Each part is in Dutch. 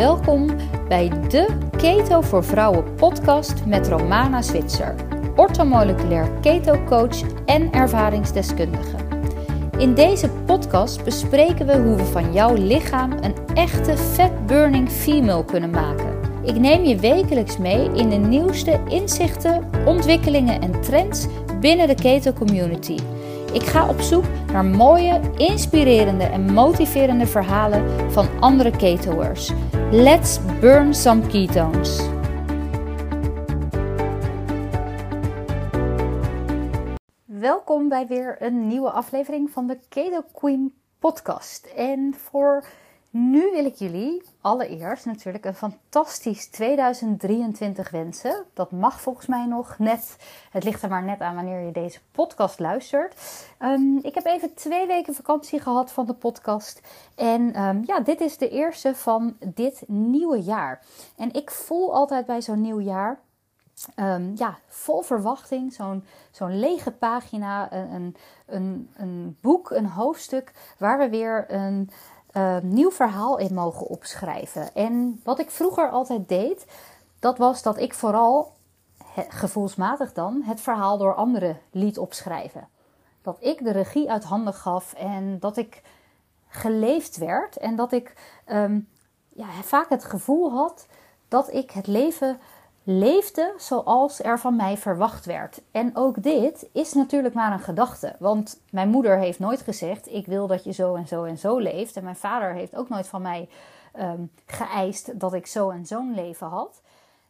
Welkom bij de Keto voor Vrouwen podcast met Romana Zwitser, orthomoleculair keto coach en ervaringsdeskundige. In deze podcast bespreken we hoe we van jouw lichaam een echte fat burning female kunnen maken. Ik neem je wekelijks mee in de nieuwste inzichten, ontwikkelingen en trends binnen de keto community. Ik ga op zoek naar mooie, inspirerende en motiverende verhalen van andere ketoers. Let's burn some ketones. Welkom bij weer een nieuwe aflevering van de Keto Queen podcast. En voor nu wil ik jullie allereerst natuurlijk een fantastisch 2023 wensen. Dat mag volgens mij nog net. Het ligt er maar net aan wanneer je deze podcast luistert. Ehm, ik heb even twee weken vakantie gehad van de podcast. En ehm, ja, dit is de eerste van dit nieuwe jaar. En ik voel altijd bij zo'n nieuw jaar. Um, ja, vol verwachting, zo'n zo'n lege pagina, een, een, een boek, een hoofdstuk waar we weer een, uh, nieuw verhaal in mogen opschrijven. En wat ik vroeger altijd deed, dat was dat ik vooral, gevoelsmatig dan, het verhaal door anderen liet opschrijven. Dat ik de regie uit handen gaf en dat ik geleefd werd en dat ik um, ja, vaak het gevoel had dat ik het leven leefde zoals er van mij verwacht werd. En ook dit is natuurlijk maar een gedachte. Want mijn moeder heeft nooit gezegd: Ik wil dat je zo en zo en zo leeft. En mijn vader heeft ook nooit van mij um, geëist dat ik zo en zo'n leven had.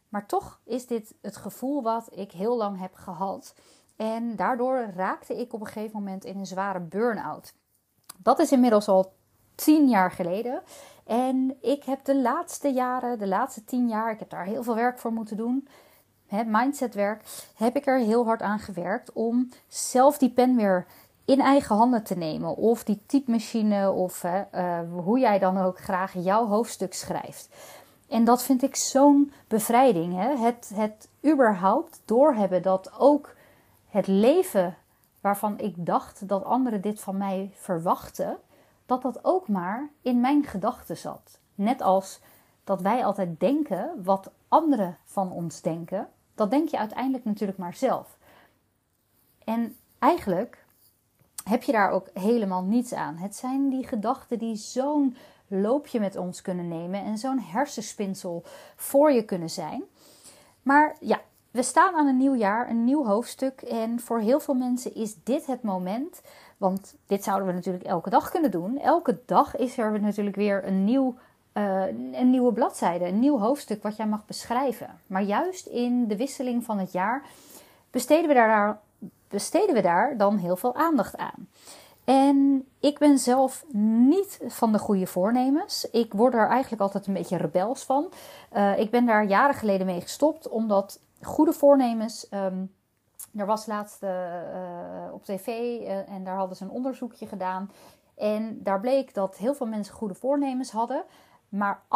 Maar toch is dit het gevoel wat ik heel lang heb gehad. En daardoor raakte ik op een gegeven moment in een zware burn-out. Dat is inmiddels al tien jaar geleden. En ik heb de laatste jaren, de laatste tien jaar, ik heb daar heel veel werk voor moeten doen. mindsetwerk, heb ik er heel hard aan gewerkt om zelf die pen weer in eigen handen te nemen. Of die typemachine, of uh, hoe jij dan ook graag jouw hoofdstuk schrijft. En dat vind ik zo'n bevrijding. Hè? Het, het überhaupt doorhebben dat ook het leven waarvan ik dacht dat anderen dit van mij verwachten, dat dat ook maar in mijn gedachten zat. Net als dat wij altijd denken wat anderen van ons denken, dat denk je uiteindelijk natuurlijk maar zelf. En eigenlijk heb je daar ook helemaal niets aan. Het zijn die gedachten die zo'n loopje met ons kunnen nemen en zo'n hersenspinsel voor je kunnen zijn. Maar ja, we staan aan een nieuw jaar, een nieuw hoofdstuk. En voor heel veel mensen is dit het moment want dit zouden we natuurlijk elke dag kunnen doen. Elke dag is er natuurlijk weer een, nieuw, uh, een nieuwe bladzijde, een nieuw hoofdstuk wat jij mag beschrijven. Maar juist in de wisseling van het jaar besteden we daar, besteden we daar dan heel veel aandacht aan. En ik ben zelf niet van de goede voornemens. Ik word er eigenlijk altijd een beetje rebels van. Uh, ik ben daar jaren geleden mee gestopt, omdat goede voornemens. Um, er was laatst uh, op tv uh, en daar hadden ze een onderzoekje gedaan. En daar bleek dat heel veel mensen goede voornemens hadden. Maar 8%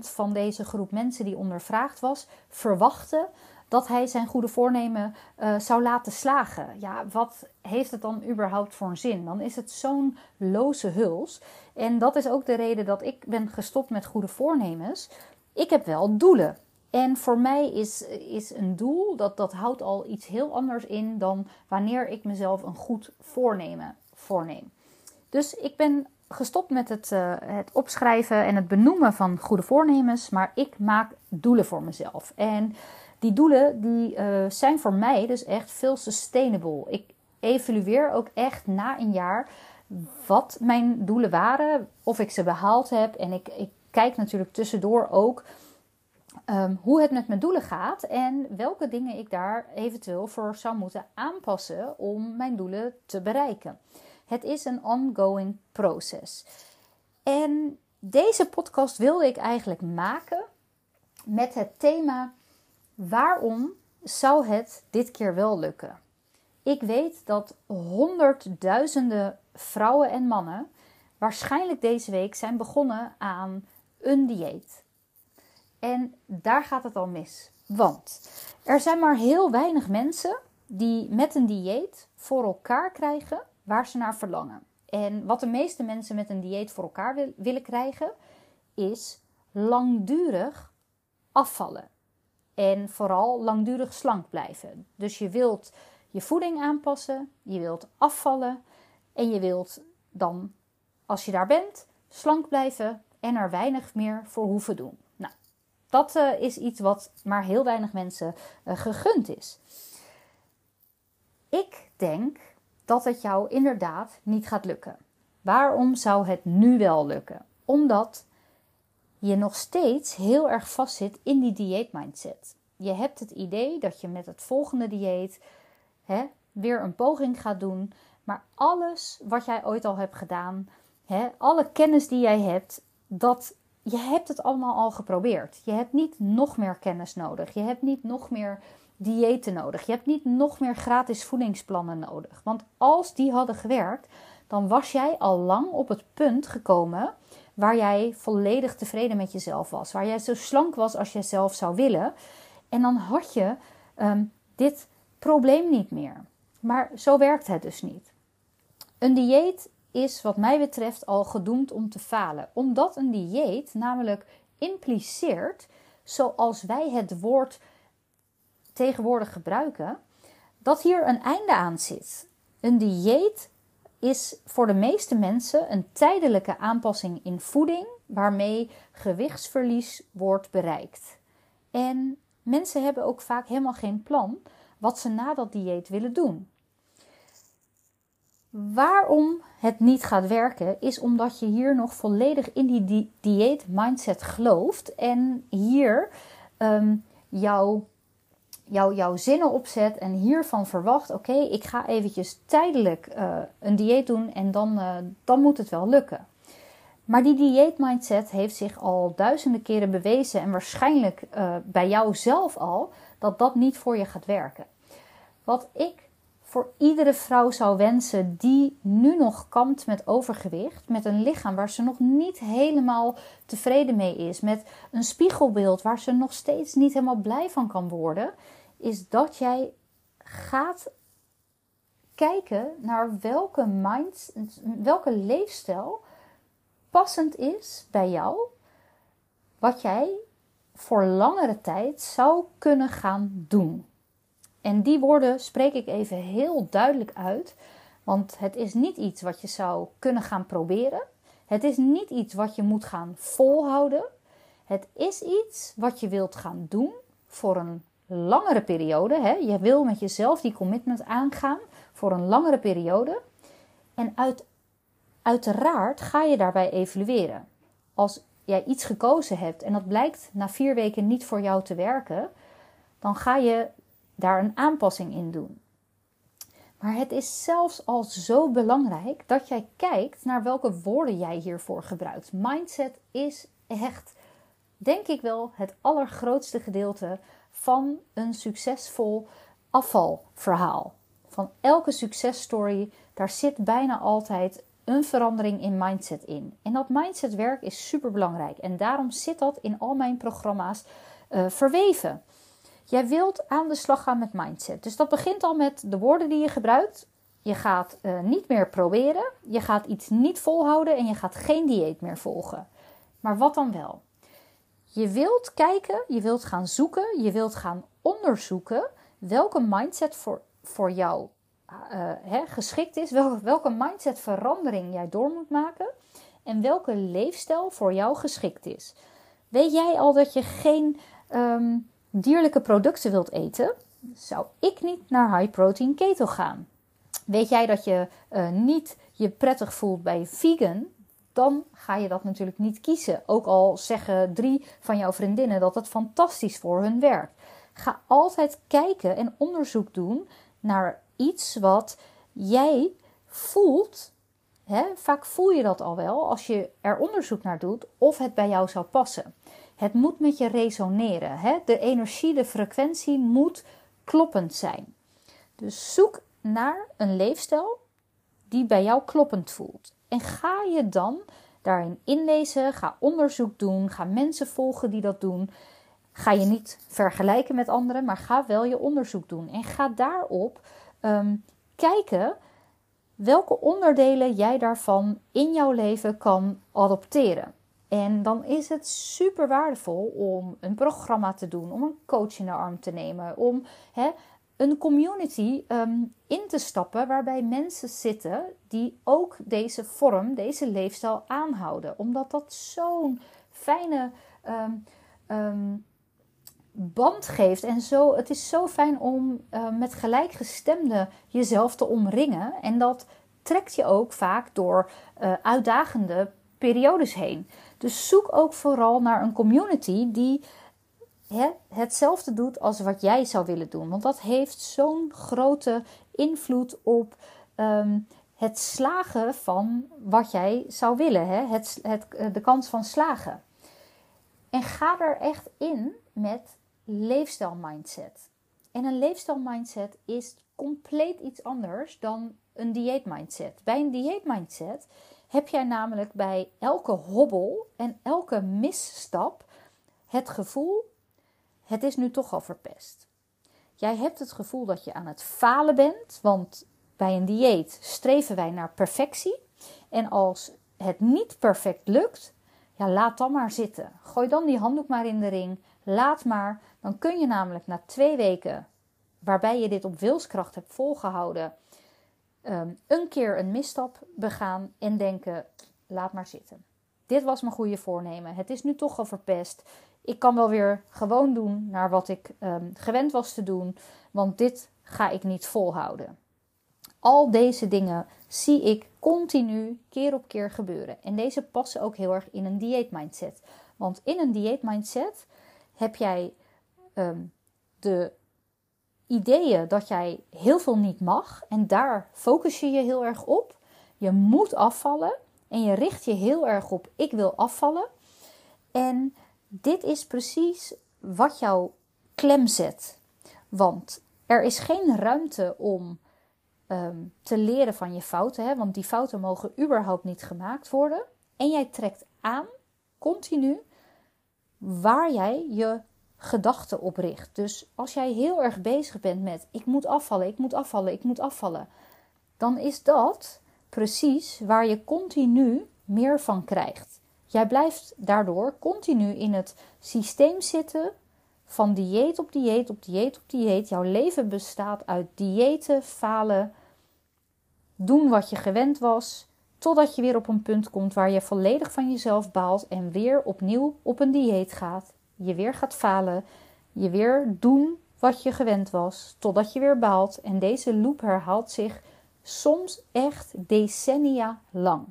van deze groep mensen die ondervraagd was, verwachtte dat hij zijn goede voornemen uh, zou laten slagen. Ja, wat heeft het dan überhaupt voor een zin? Dan is het zo'n loze huls. En dat is ook de reden dat ik ben gestopt met goede voornemens. Ik heb wel doelen. En voor mij is, is een doel, dat, dat houdt al iets heel anders in dan wanneer ik mezelf een goed voornemen voorneem. Dus ik ben gestopt met het, uh, het opschrijven en het benoemen van goede voornemens, maar ik maak doelen voor mezelf. En die doelen die, uh, zijn voor mij dus echt veel sustainable. Ik evalueer ook echt na een jaar wat mijn doelen waren, of ik ze behaald heb. En ik, ik kijk natuurlijk tussendoor ook um, hoe het met mijn doelen gaat en welke dingen ik daar eventueel voor zou moeten aanpassen om mijn doelen te bereiken. Het is een ongoing proces. En deze podcast wilde ik eigenlijk maken met het thema waarom zou het dit keer wel lukken? Ik weet dat honderdduizenden vrouwen en mannen waarschijnlijk deze week zijn begonnen aan een dieet. En daar gaat het al mis. Want er zijn maar heel weinig mensen die met een dieet voor elkaar krijgen waar ze naar verlangen. En wat de meeste mensen met een dieet voor elkaar willen krijgen, is langdurig afvallen. En vooral langdurig slank blijven. Dus je wilt je voeding aanpassen, je wilt afvallen en je wilt dan, als je daar bent, slank blijven en er weinig meer voor hoeven doen. Dat uh, is iets wat maar heel weinig mensen uh, gegund is. Ik denk dat het jou inderdaad niet gaat lukken. Waarom zou het nu wel lukken? Omdat je nog steeds heel erg vastzit in die dieetmindset. Je hebt het idee dat je met het volgende dieet hè, weer een poging gaat doen. Maar alles wat jij ooit al hebt gedaan, hè, alle kennis die jij hebt, dat je hebt het allemaal al geprobeerd. Je hebt niet nog meer kennis nodig. Je hebt niet nog meer diëten nodig. Je hebt niet nog meer gratis voedingsplannen nodig. Want als die hadden gewerkt, dan was jij al lang op het punt gekomen waar jij volledig tevreden met jezelf was. Waar jij zo slank was als jij zelf zou willen. En dan had je um, dit probleem niet meer. Maar zo werkt het dus niet. Een dieet is wat mij betreft al gedoemd om te falen. Omdat een dieet namelijk impliceert, zoals wij het woord tegenwoordig gebruiken, dat hier een einde aan zit. Een dieet is voor de meeste mensen een tijdelijke aanpassing in voeding waarmee gewichtsverlies wordt bereikt. En mensen hebben ook vaak helemaal geen plan wat ze na dat dieet willen doen. Waarom het niet gaat werken, is omdat je hier nog volledig in die di dieet mindset gelooft en hier um, jouw jou, jouw zinnen opzet en hiervan verwacht: oké, ik ga eventjes tijdelijk uh, een dieet doen en dan, uh, dan moet het wel lukken. Maar die dieetmindset heeft zich al duizenden keren bewezen en waarschijnlijk uh, bij jou zelf al dat dat niet voor je gaat werken. Wat ik voor iedere vrouw zou wensen die nu nog kampt met overgewicht, met een lichaam waar ze nog niet helemaal tevreden mee is, met een spiegelbeeld waar ze nog steeds niet helemaal blij van kan worden, is dat jij gaat kijken naar welke mind, welke leefstijl passend is bij jou, wat jij voor langere tijd zou kunnen gaan doen. En die woorden spreek ik even heel duidelijk uit, want het is niet iets wat je zou kunnen gaan proberen. Het is niet iets wat je moet gaan volhouden. Het is iets wat je wilt gaan doen voor een langere periode. Hè? Je wil met jezelf die commitment aangaan voor een langere periode. En uit, uiteraard ga je daarbij evalueren. Als jij iets gekozen hebt en dat blijkt na vier weken niet voor jou te werken, dan ga je daar een aanpassing in doen. Maar het is zelfs al zo belangrijk dat jij kijkt naar welke woorden jij hiervoor gebruikt. Mindset is echt, denk ik wel, het allergrootste gedeelte van een succesvol afvalverhaal. Van elke successtory, daar zit bijna altijd een verandering in mindset in. En dat mindsetwerk is super belangrijk. En daarom zit dat in al mijn programma's uh, verweven. Jij wilt aan de slag gaan met mindset. Dus dat begint al met de woorden die je gebruikt. Je gaat uh, niet meer proberen, je gaat iets niet volhouden en je gaat geen dieet meer volgen. Maar wat dan wel? Je wilt kijken, je wilt gaan zoeken, je wilt gaan onderzoeken welke mindset voor, voor jou hè, geschikt is, welke, welke mindset verandering jij door moet maken en welke leefstijl voor jou geschikt is. Weet jij al dat je geen um, dierlijke producten wilt eten? Zou ik niet naar high protein keto gaan? Weet jij dat je uh, niet je prettig voelt bij vegan? dan ga je dat natuurlijk niet kiezen. Ook al zeggen drie van jouw vriendinnen dat het fantastisch voor hun werkt. Ga altijd kijken en onderzoek doen naar iets wat jij voelt. Vaak voel je dat al wel als je er onderzoek naar doet of het bij jou zou passen. Het moet met je resoneren. Hè? De energie, de frequentie moet kloppend zijn. Dus zoek naar een leefstijl die bij jou kloppend voelt. En ga je dan daarin inlezen, ga onderzoek doen, ga mensen volgen die dat doen. Ga je niet vergelijken met anderen, maar ga wel je onderzoek doen. En ga daarop um, kijken welke onderdelen jij daarvan in jouw leven kan adopteren. En dan is het super waardevol om een programma te doen, om een coach in de arm te nemen, om hè, een community ehm, in te stappen waarbij mensen zitten die ook deze vorm, deze leefstijl aanhouden. Omdat dat zo'n fijne ehm, ehm, band geeft. En zo, het is zo fijn om met gelijkgestemden jezelf te omringen. En dat trekt je ook vaak door uh, uitdagende periodes heen. Dus zoek ook vooral naar een community die hè, hetzelfde doet als wat jij zou willen doen. Want dat heeft zo'n grote invloed op ehm, het slagen van wat jij zou willen. Hè? Het, het, de kans van slagen. En ga er echt in met leefstijl mindset. En een leefstijl mindset is compleet iets anders dan een dieet mindset. Bij een dieet mindset heb jij namelijk bij elke hobbel en elke misstap het gevoel: het is nu toch al verpest. Jij hebt het gevoel dat je aan het falen bent, want bij een dieet streven wij naar perfectie. En als het niet perfect lukt, ja, laat dan maar zitten. Gooi dan die handdoek maar in de ring. Laat maar. Dan kun je namelijk na twee weken, waarbij je dit op wilskracht hebt volgehouden, Ehm, een keer een misstap begaan en denken: laat maar zitten. Dit was mijn goede voornemen. Het is nu toch al verpest. Ik kan wel weer gewoon doen naar wat ik ehm, gewend was te doen, want dit ga ik niet volhouden. Al deze dingen zie ik continu keer op keer gebeuren. En deze passen ook heel erg in een dieet mindset. Want in een dieet mindset heb jij ehm, de ideeën dat jij heel veel niet mag en daar focus je je heel erg op. Je moet afvallen en je richt je heel erg op ik wil afvallen. En dit is precies wat jou klem zet. Want er is geen ruimte om ehm, te leren van je fouten, want die fouten mogen überhaupt niet gemaakt worden. En jij trekt aan, continu, waar jij je gedachten op richt. Dus als jij heel erg bezig bent met ik moet afvallen, ik moet afvallen, ik moet afvallen, dan is dat precies waar je continu meer van krijgt. Jij blijft daardoor continu in het systeem zitten van dieet op dieet op dieet op dieet. Jouw leven bestaat uit diëten, falen, doen wat je gewend was, totdat je weer op een punt komt waar je volledig van jezelf baalt en weer opnieuw op een dieet gaat je weer gaat falen, je weer doen wat je gewend was, totdat je weer baalt. En deze loop herhaalt zich soms echt decennia lang.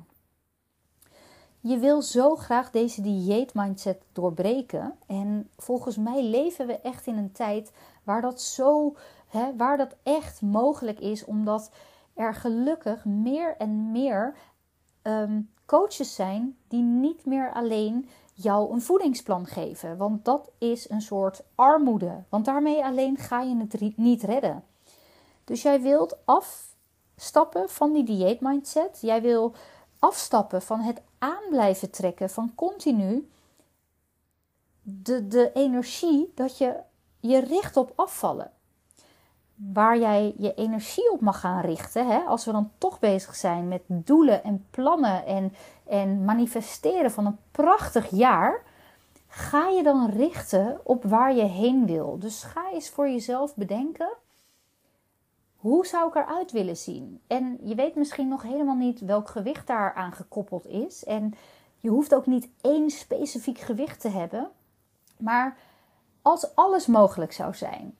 Je wil zo graag deze dieet-mindset doorbreken. En volgens mij leven we echt in een tijd waar dat zo, hè, waar dat echt mogelijk is, omdat er gelukkig meer en meer ehm, coaches zijn die niet meer alleen jou een voedingsplan geven. Want dat is een soort armoede. Want daarmee alleen ga je het niet redden. Dus jij wilt afstappen van die dieetmindset. Jij wil afstappen van het aan blijven trekken van continu de, de energie dat je je richt op afvallen. Waar jij je energie op mag gaan richten, hè, als we dan toch bezig zijn met doelen en plannen en en manifesteren van een prachtig jaar, ga je dan richten op waar je heen wil. Dus ga eens voor jezelf bedenken. Hoe zou ik eruit willen zien? En je weet misschien nog helemaal niet welk gewicht daar aan gekoppeld is. En je hoeft ook niet één specifiek gewicht te hebben. Maar als alles mogelijk zou zijn,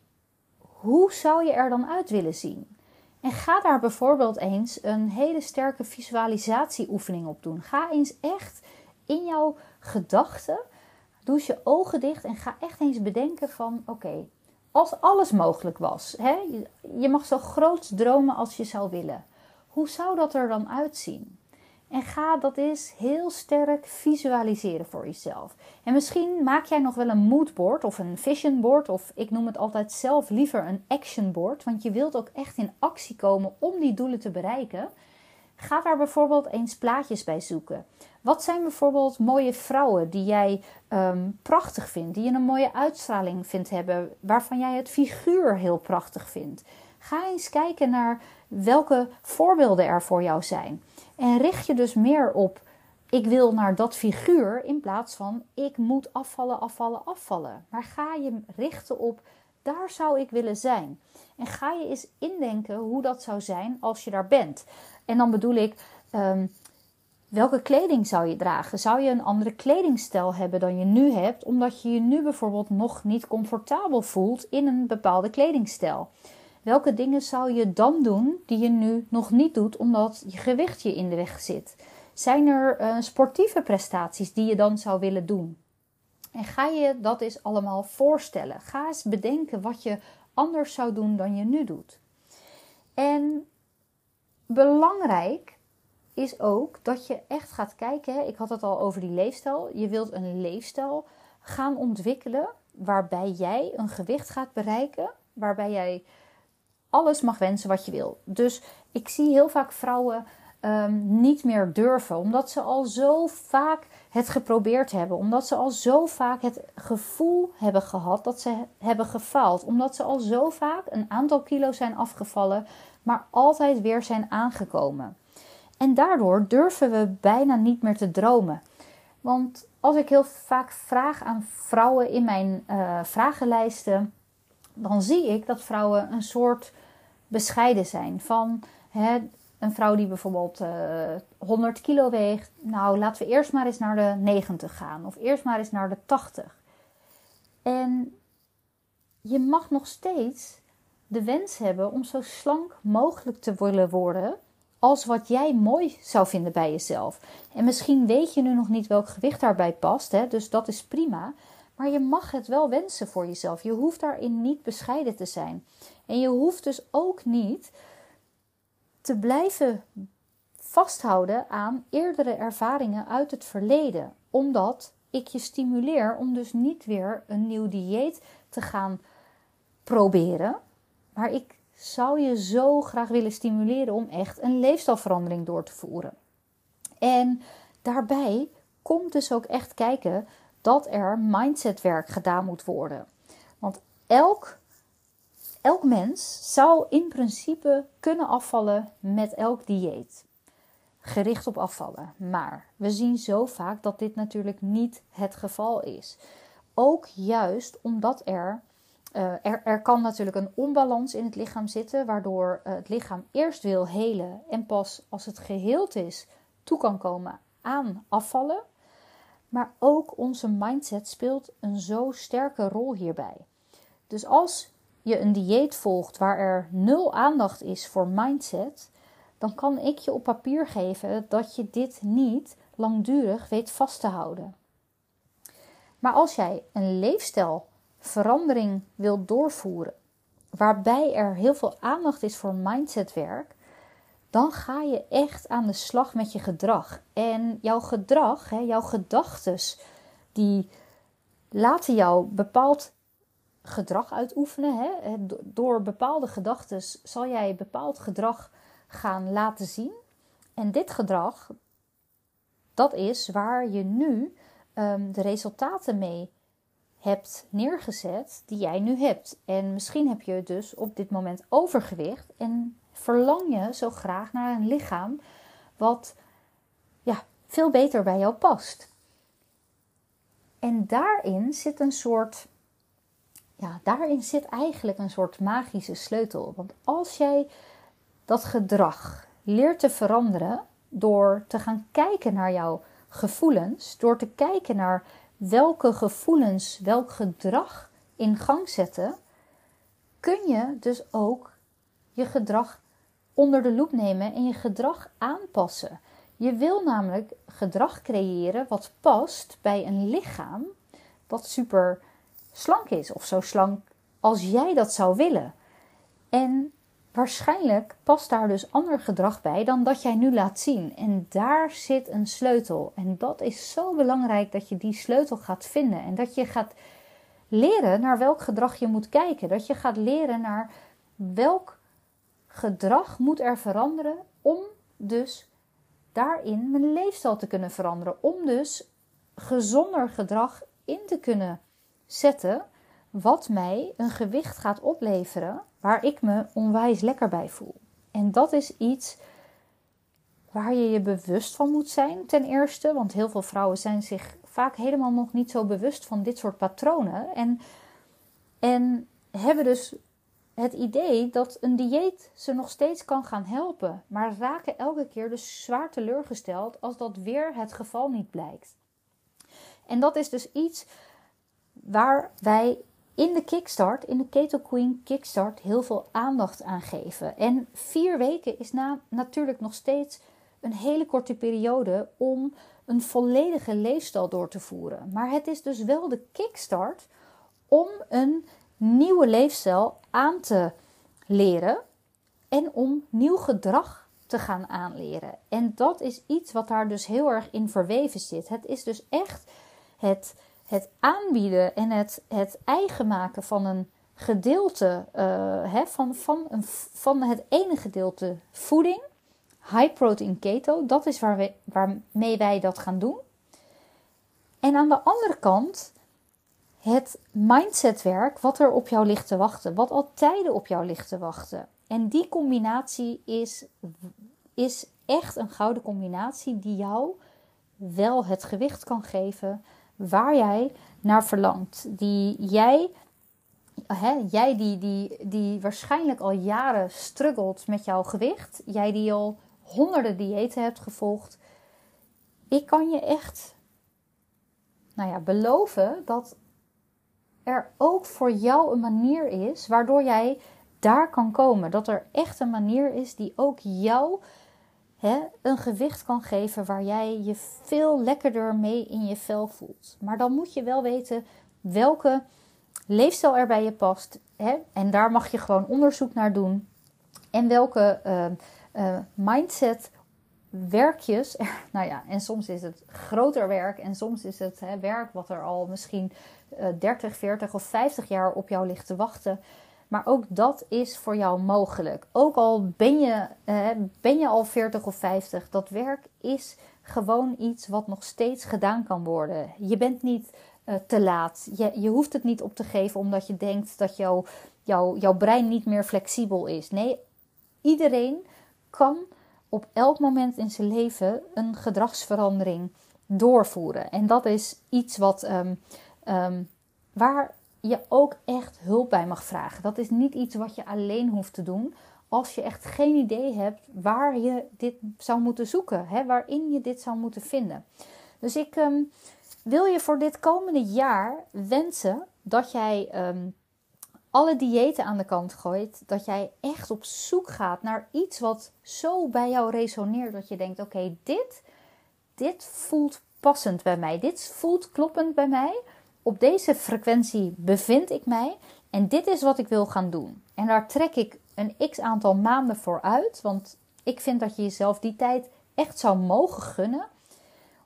hoe zou je er dan uit willen zien? En ga daar bijvoorbeeld eens een hele sterke visualisatieoefening op doen. Ga eens echt in jouw gedachten, doe je ogen dicht en ga echt eens bedenken van oké, als alles mogelijk was, hè, je mag zo groot dromen als je zou willen. Hoe zou dat er dan uitzien? En ga dat eens heel sterk visualiseren voor jezelf. En misschien maak jij nog wel een moodboard of een vision board. Of ik noem het altijd zelf liever een action board. Want je wilt ook echt in actie komen om die doelen te bereiken. Ga daar bijvoorbeeld eens plaatjes bij zoeken. Wat zijn bijvoorbeeld mooie vrouwen die jij ehm, prachtig vindt, die je een mooie uitstraling vindt hebben, waarvan jij het figuur heel prachtig vindt? Ga eens kijken naar welke voorbeelden er voor jou zijn. En richt je dus meer op ik wil naar dat figuur in plaats van ik moet afvallen, afvallen, afvallen. Maar ga je richten op daar zou ik willen zijn. En ga je eens indenken hoe dat zou zijn als je daar bent. En dan bedoel ik, ehm, welke kleding zou je dragen? Zou je een andere kledingstijl hebben dan je nu hebt, omdat je je nu bijvoorbeeld nog niet comfortabel voelt in een bepaalde kledingstijl? Welke dingen zou je dan doen die je nu nog niet doet, omdat je gewicht je in de weg zit? Zijn er uh, sportieve prestaties die je dan zou willen doen? En ga je dat eens allemaal voorstellen. Ga eens bedenken wat je anders zou doen dan je nu doet. En belangrijk is ook dat je echt gaat kijken. Ik had het al over die leefstijl. Je wilt een leefstijl gaan ontwikkelen waarbij jij een gewicht gaat bereiken, waarbij jij alles mag wensen wat je wil. Dus ik zie heel vaak vrouwen um, niet meer durven, omdat ze al zo vaak het geprobeerd hebben, omdat ze al zo vaak het gevoel hebben gehad dat ze hebben gefaald, omdat ze al zo vaak een aantal kilo zijn afgevallen, maar altijd weer zijn aangekomen. En daardoor durven we bijna niet meer te dromen. Want als ik heel vaak vraag aan vrouwen in mijn uh, vragenlijsten, dan zie ik dat vrouwen een soort bescheiden zijn. Van hè, een vrouw die bijvoorbeeld uh, eh, 100 kilo weegt. Nou, laten we eerst maar eens naar de 90 gaan. Of eerst maar eens naar de 80. En je mag nog steeds de wens hebben om zo slank mogelijk te willen worden. Als wat jij mooi zou vinden bij jezelf. En misschien weet je nu nog niet welk gewicht daarbij past. Hè, dus dat is prima. Maar je mag het wel wensen voor jezelf. Je hoeft daarin niet bescheiden te zijn. En je hoeft dus ook niet te blijven vasthouden aan eerdere ervaringen uit het verleden. Omdat ik je stimuleer om dus niet weer een nieuw dieet te gaan proberen. Maar ik zou je zo graag willen stimuleren om echt een leefstijlverandering door te voeren. En daarbij komt dus ook echt kijken dat er mindsetwerk gedaan moet worden. Want elk elk mens zou in principe kunnen afvallen met elk dieet. Gericht op afvallen. Maar we zien zo vaak dat dit natuurlijk niet het geval is. Ook juist omdat er, uh, er, er kan natuurlijk een onbalans in het lichaam zitten, waardoor uh, het lichaam eerst wil helen en pas als het geheeld is toe kan komen aan afvallen. Maar ook onze mindset speelt een zo sterke rol hierbij. Dus als je een dieet volgt waar er nul aandacht is voor mindset, dan kan ik je op papier geven dat je dit niet langdurig weet vast te houden. Maar als jij een leefstijlverandering wilt doorvoeren, waarbij er heel veel aandacht is voor mindsetwerk, dan ga je echt aan de slag met je gedrag. En jouw gedrag, jouw gedachten, die laten jou bepaald gedrag uitoefenen. Hè? Door bepaalde gedachten zal jij bepaald gedrag gaan laten zien. En dit gedrag, dat is waar je nu um, de resultaten mee hebt neergezet die jij nu hebt. En misschien heb je dus op dit moment overgewicht en verlang je zo graag naar een lichaam wat ja, veel beter bij jou past. En daarin zit een soort ja, daarin zit eigenlijk een soort magische sleutel. Want als jij dat gedrag leert te veranderen door te gaan kijken naar jouw gevoelens, door te kijken naar welke gevoelens welk gedrag in gang zetten, kun je dus ook je gedrag onder de loep nemen en je gedrag aanpassen. Je wil namelijk gedrag creëren wat past bij een lichaam dat super slank is of zo slank als jij dat zou willen. En waarschijnlijk past daar dus ander gedrag bij dan dat jij nu laat zien. En daar zit een sleutel. En dat is zo belangrijk dat je die sleutel gaat vinden en dat je gaat leren naar welk gedrag je moet kijken. Dat je gaat leren naar welk gedrag moet er veranderen om dus daarin mijn leefstijl te kunnen veranderen. Om dus gezonder gedrag in te kunnen zetten wat mij een gewicht gaat opleveren waar ik me onwijs lekker bij voel. En dat is iets waar je je bewust van moet zijn, ten eerste. Want heel veel vrouwen zijn zich vaak helemaal nog niet zo bewust van dit soort patronen. En, en hebben dus het idee dat een dieet ze nog steeds kan gaan helpen, maar raken elke keer dus zwaar teleurgesteld als dat weer het geval niet blijkt. En dat is dus iets waar wij in de Kickstart, in de Keto Queen Kickstart, heel veel aandacht aan geven. En vier weken is na, natuurlijk nog steeds een hele korte periode om een volledige leefstijl door te voeren. Maar het is dus wel de kickstart om een nieuwe leefstijl aan te leren en om nieuw gedrag te gaan aanleren. En dat is iets wat daar dus heel erg in verweven zit. Het is dus echt het, het aanbieden en het, het eigen maken van een gedeelte, uh, van, van, van het ene gedeelte voeding high protein keto. Dat is waar we, waarmee wij dat gaan doen. En aan de andere kant het mindsetwerk wat er op jou ligt te wachten. Wat al tijden op jou ligt te wachten. En die combinatie is, is echt een gouden combinatie die jou wel het gewicht kan geven waar jij naar verlangt. Die jij, hè, jij die, die, die waarschijnlijk al jaren struggelt met jouw gewicht. Jij die al honderden diëten hebt gevolgd. Ik kan je echt nou ja, beloven dat er ook voor jou een manier is waardoor jij daar kan komen. Dat er echt een manier is die ook jou hè, een gewicht kan geven waar jij je veel lekkerder mee in je vel voelt. Maar dan moet je wel weten welke leefstijl er bij je past. Hè? En daar mag je gewoon onderzoek naar doen. En welke uh, uh, mindset werkjes. nou ja, en soms is het groter werk en soms is het hè, werk wat er al misschien 30, 40 of 50 jaar op jou ligt te wachten. Maar ook dat is voor jou mogelijk. Ook al ben je, uh, ben je al 40 of 50, dat werk is gewoon iets wat nog steeds gedaan kan worden. Je bent niet uh, te laat. Je, je hoeft het niet op te geven omdat je denkt dat jouw jou, jouw brein niet meer flexibel is. Nee, iedereen kan op elk moment in zijn leven een gedragsverandering doorvoeren. En dat is iets wat, um, um, waar je ook echt hulp bij mag vragen. Dat is niet iets wat je alleen hoeft te doen. Als je echt geen idee hebt waar je dit zou moeten zoeken, hè, waarin je dit zou moeten vinden. Dus ik um, wil je voor dit komende jaar wensen dat jij alle diëten aan de kant gooit, dat jij echt op zoek gaat naar iets wat zo bij jou resoneert dat je denkt: oké, dit, dit voelt passend bij mij, dit voelt kloppend bij mij. Op deze frequentie bevind ik mij en dit is wat ik wil gaan doen. En daar trek ik een x aantal maanden voor uit, want ik vind dat je jezelf die tijd echt zou mogen gunnen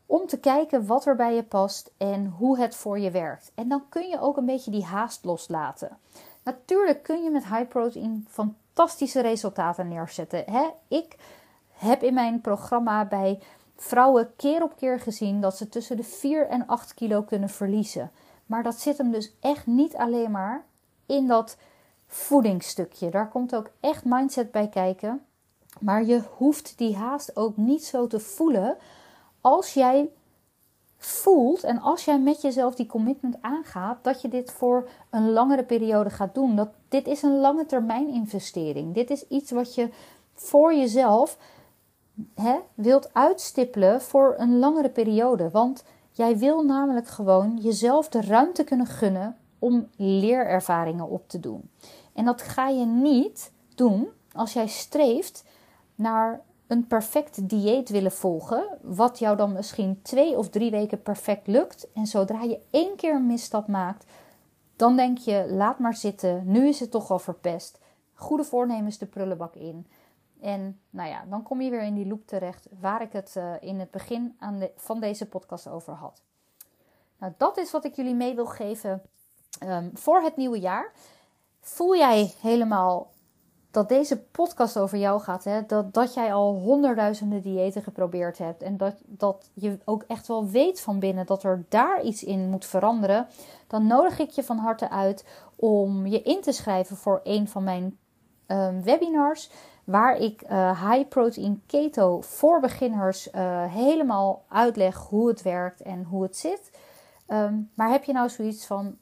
om te kijken wat er bij je past en hoe het voor je werkt. En dan kun je ook een beetje die haast loslaten. Natuurlijk kun je met high protein fantastische resultaten neerzetten. Hè? Ik heb in mijn programma bij vrouwen keer op keer gezien dat ze tussen de 4 en 8 kilo kunnen verliezen. Maar dat zit hem dus echt niet alleen maar in dat voedingsstukje. Daar komt ook echt mindset bij kijken. Maar je hoeft die haast ook niet zo te voelen als jij voelt en als jij met jezelf die commitment aangaat, dat je dit voor een langere periode gaat doen. Dat, dit is een lange termijn investering. Dit is iets wat je voor jezelf hè, wilt uitstippelen voor een langere periode. Want jij wil namelijk gewoon jezelf de ruimte kunnen gunnen om leerervaringen op te doen. En dat ga je niet doen als jij streeft naar een perfect dieet willen volgen, wat jou dan misschien twee of drie weken perfect lukt. En zodra je één keer een misstap maakt, dan denk je: laat maar zitten, nu is het toch al verpest. Goede voornemens de prullenbak in. En nou ja, dan kom je weer in die loop terecht waar ik het uh, in het begin aan de, van deze podcast over had. Nou, dat is wat ik jullie mee wil geven um, voor het nieuwe jaar. Voel jij helemaal dat deze podcast over jou gaat. Hè? Dat, dat jij al honderdduizenden diëten geprobeerd hebt. En dat, dat je ook echt wel weet van binnen dat er daar iets in moet veranderen. Dan nodig ik je van harte uit om je in te schrijven voor een van mijn ehm, webinars waar ik uh, high protein keto voor beginners uh, helemaal uitleg hoe het werkt en hoe het zit. Um, maar heb je nou zoiets van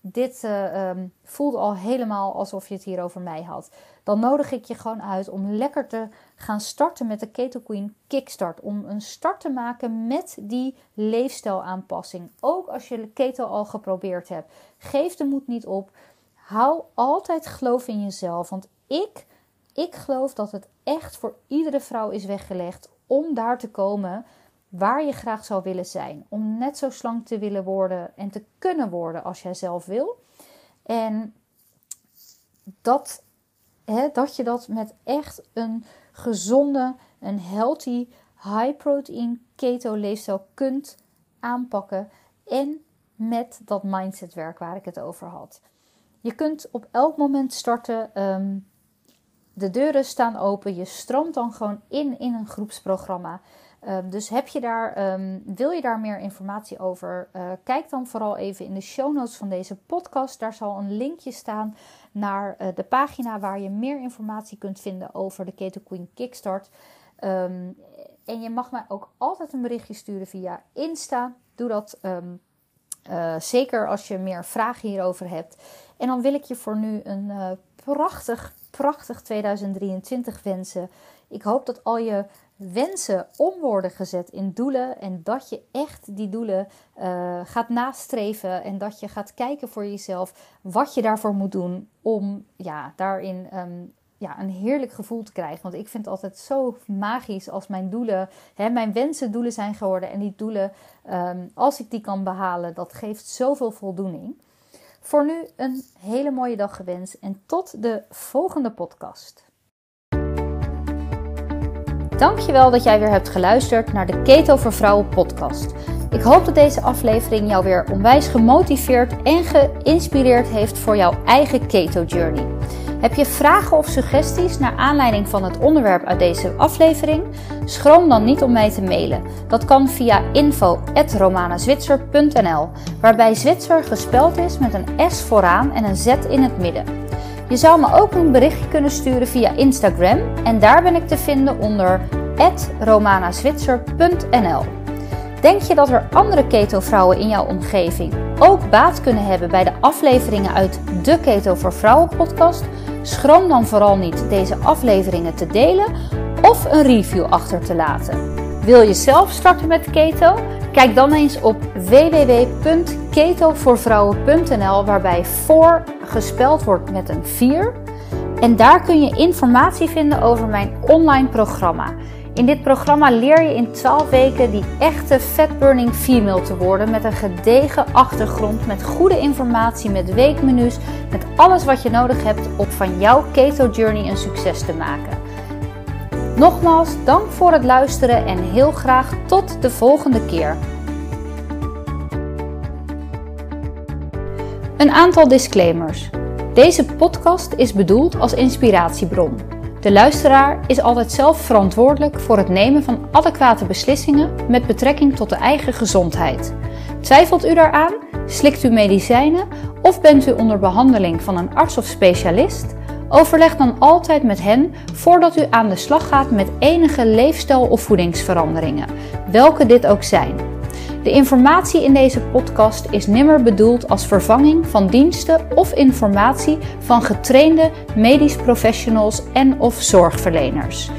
dit uh, um, voelt al helemaal alsof je het hier over mij had. Dan nodig ik je gewoon uit om lekker te gaan starten met de Keto Queen Kickstart. Om een start te maken met die leefstijlaanpassing. Ook als je keto al geprobeerd hebt. Geef de moed niet op. Hou altijd geloof in jezelf. Want ik, ik geloof dat het echt voor iedere vrouw is weggelegd om daar te komen waar je graag zou willen zijn. Om net zo slank te willen worden en te kunnen worden als jij zelf wil. En dat, hè, dat je dat met echt een gezonde, een healthy, high protein keto leefstijl kunt aanpakken. En met dat mindsetwerk waar ik het over had. Je kunt op elk moment starten. Ehm, de deuren staan open. Je stroomt dan gewoon in in een groepsprogramma. Um, dus heb je daar, um, wil je daar meer informatie over? Uh, kijk dan vooral even in de show notes van deze podcast. Daar zal een linkje staan naar uh, de pagina waar je meer informatie kunt vinden over de Keto Queen Kickstart. Um, en je mag mij ook altijd een berichtje sturen via Insta. Doe dat uh, zeker als je meer vragen hierover hebt. En dan wil ik je voor nu een prachtig, prachtig 2023 wensen. Ik hoop dat al je wensen om worden gezet in doelen. En dat je echt die doelen uh, gaat nastreven. En dat je gaat kijken voor jezelf wat je daarvoor moet doen. Om ja, daarin um, ja, een heerlijk gevoel te krijgen. Want ik vind het altijd zo magisch als mijn doelen, hè, mijn wensen doelen zijn geworden. En die doelen, um, als ik die kan behalen, dat geeft zoveel voldoening. Voor nu een hele mooie dag gewenst en tot de volgende podcast. Dankjewel dat jij weer hebt geluisterd naar de Keto voor Vrouwen podcast. Ik hoop dat deze aflevering jou weer onwijs gemotiveerd en geïnspireerd heeft voor jouw eigen keto journey. Heb je vragen of suggesties naar aanleiding van het onderwerp uit deze aflevering? Schroom dan niet om mij te mailen. Dat kan via info@romanazwitser.nl, waarbij Zwitser gespeld is met een S vooraan en een Z in het midden. Je zou me ook een berichtje kunnen sturen via Instagram en daar ben ik te vinden onder romanazwitser.nl. Denk je dat er andere keto-vrouwen in jouw omgeving ook baat kunnen hebben bij de afleveringen uit de Keto voor Vrouwen podcast? Schroom dan vooral niet deze afleveringen te delen of een review achter te laten. Wil je zelf starten met keto? Kijk dan eens op www.ketovoorvrouwen.nl waarbij voor gespeld wordt met een 4. En daar kun je informatie vinden over mijn online programma. In dit programma leer je in 12 weken die echte fatburning female te worden met een gedegen achtergrond, met goede informatie, met weekmenu's, met alles wat je nodig hebt om van jouw keto journey een succes te maken. Nogmaals, dank voor het luisteren en heel graag tot de volgende keer. Een aantal disclaimers. Deze podcast is bedoeld als inspiratiebron. De luisteraar is altijd zelf verantwoordelijk voor het nemen van adequate beslissingen met betrekking tot de eigen gezondheid. Twijfelt u daaraan? Slikt u medicijnen of bent u onder behandeling van een arts of specialist? Overleg dan altijd met hen voordat u aan de slag gaat met enige leefstijl- of voedingsveranderingen, welke dit ook zijn. De informatie in deze podcast is nimmer bedoeld als vervanging van diensten of informatie van getrainde medisch professionals en of zorgverleners.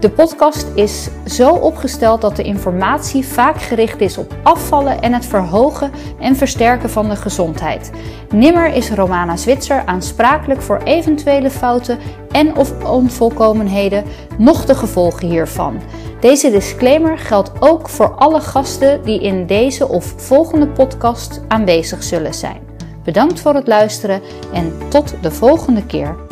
De podcast is zo opgesteld dat de informatie vaak gericht is op afvallen en het verhogen en versterken van de gezondheid. Nimmer is Romana Zwitser aansprakelijk voor eventuele fouten en of onvolkomenheden, noch de gevolgen hiervan. Deze disclaimer geldt ook voor alle gasten die in deze of volgende podcast aanwezig zullen zijn. Bedankt voor het luisteren en tot de volgende keer.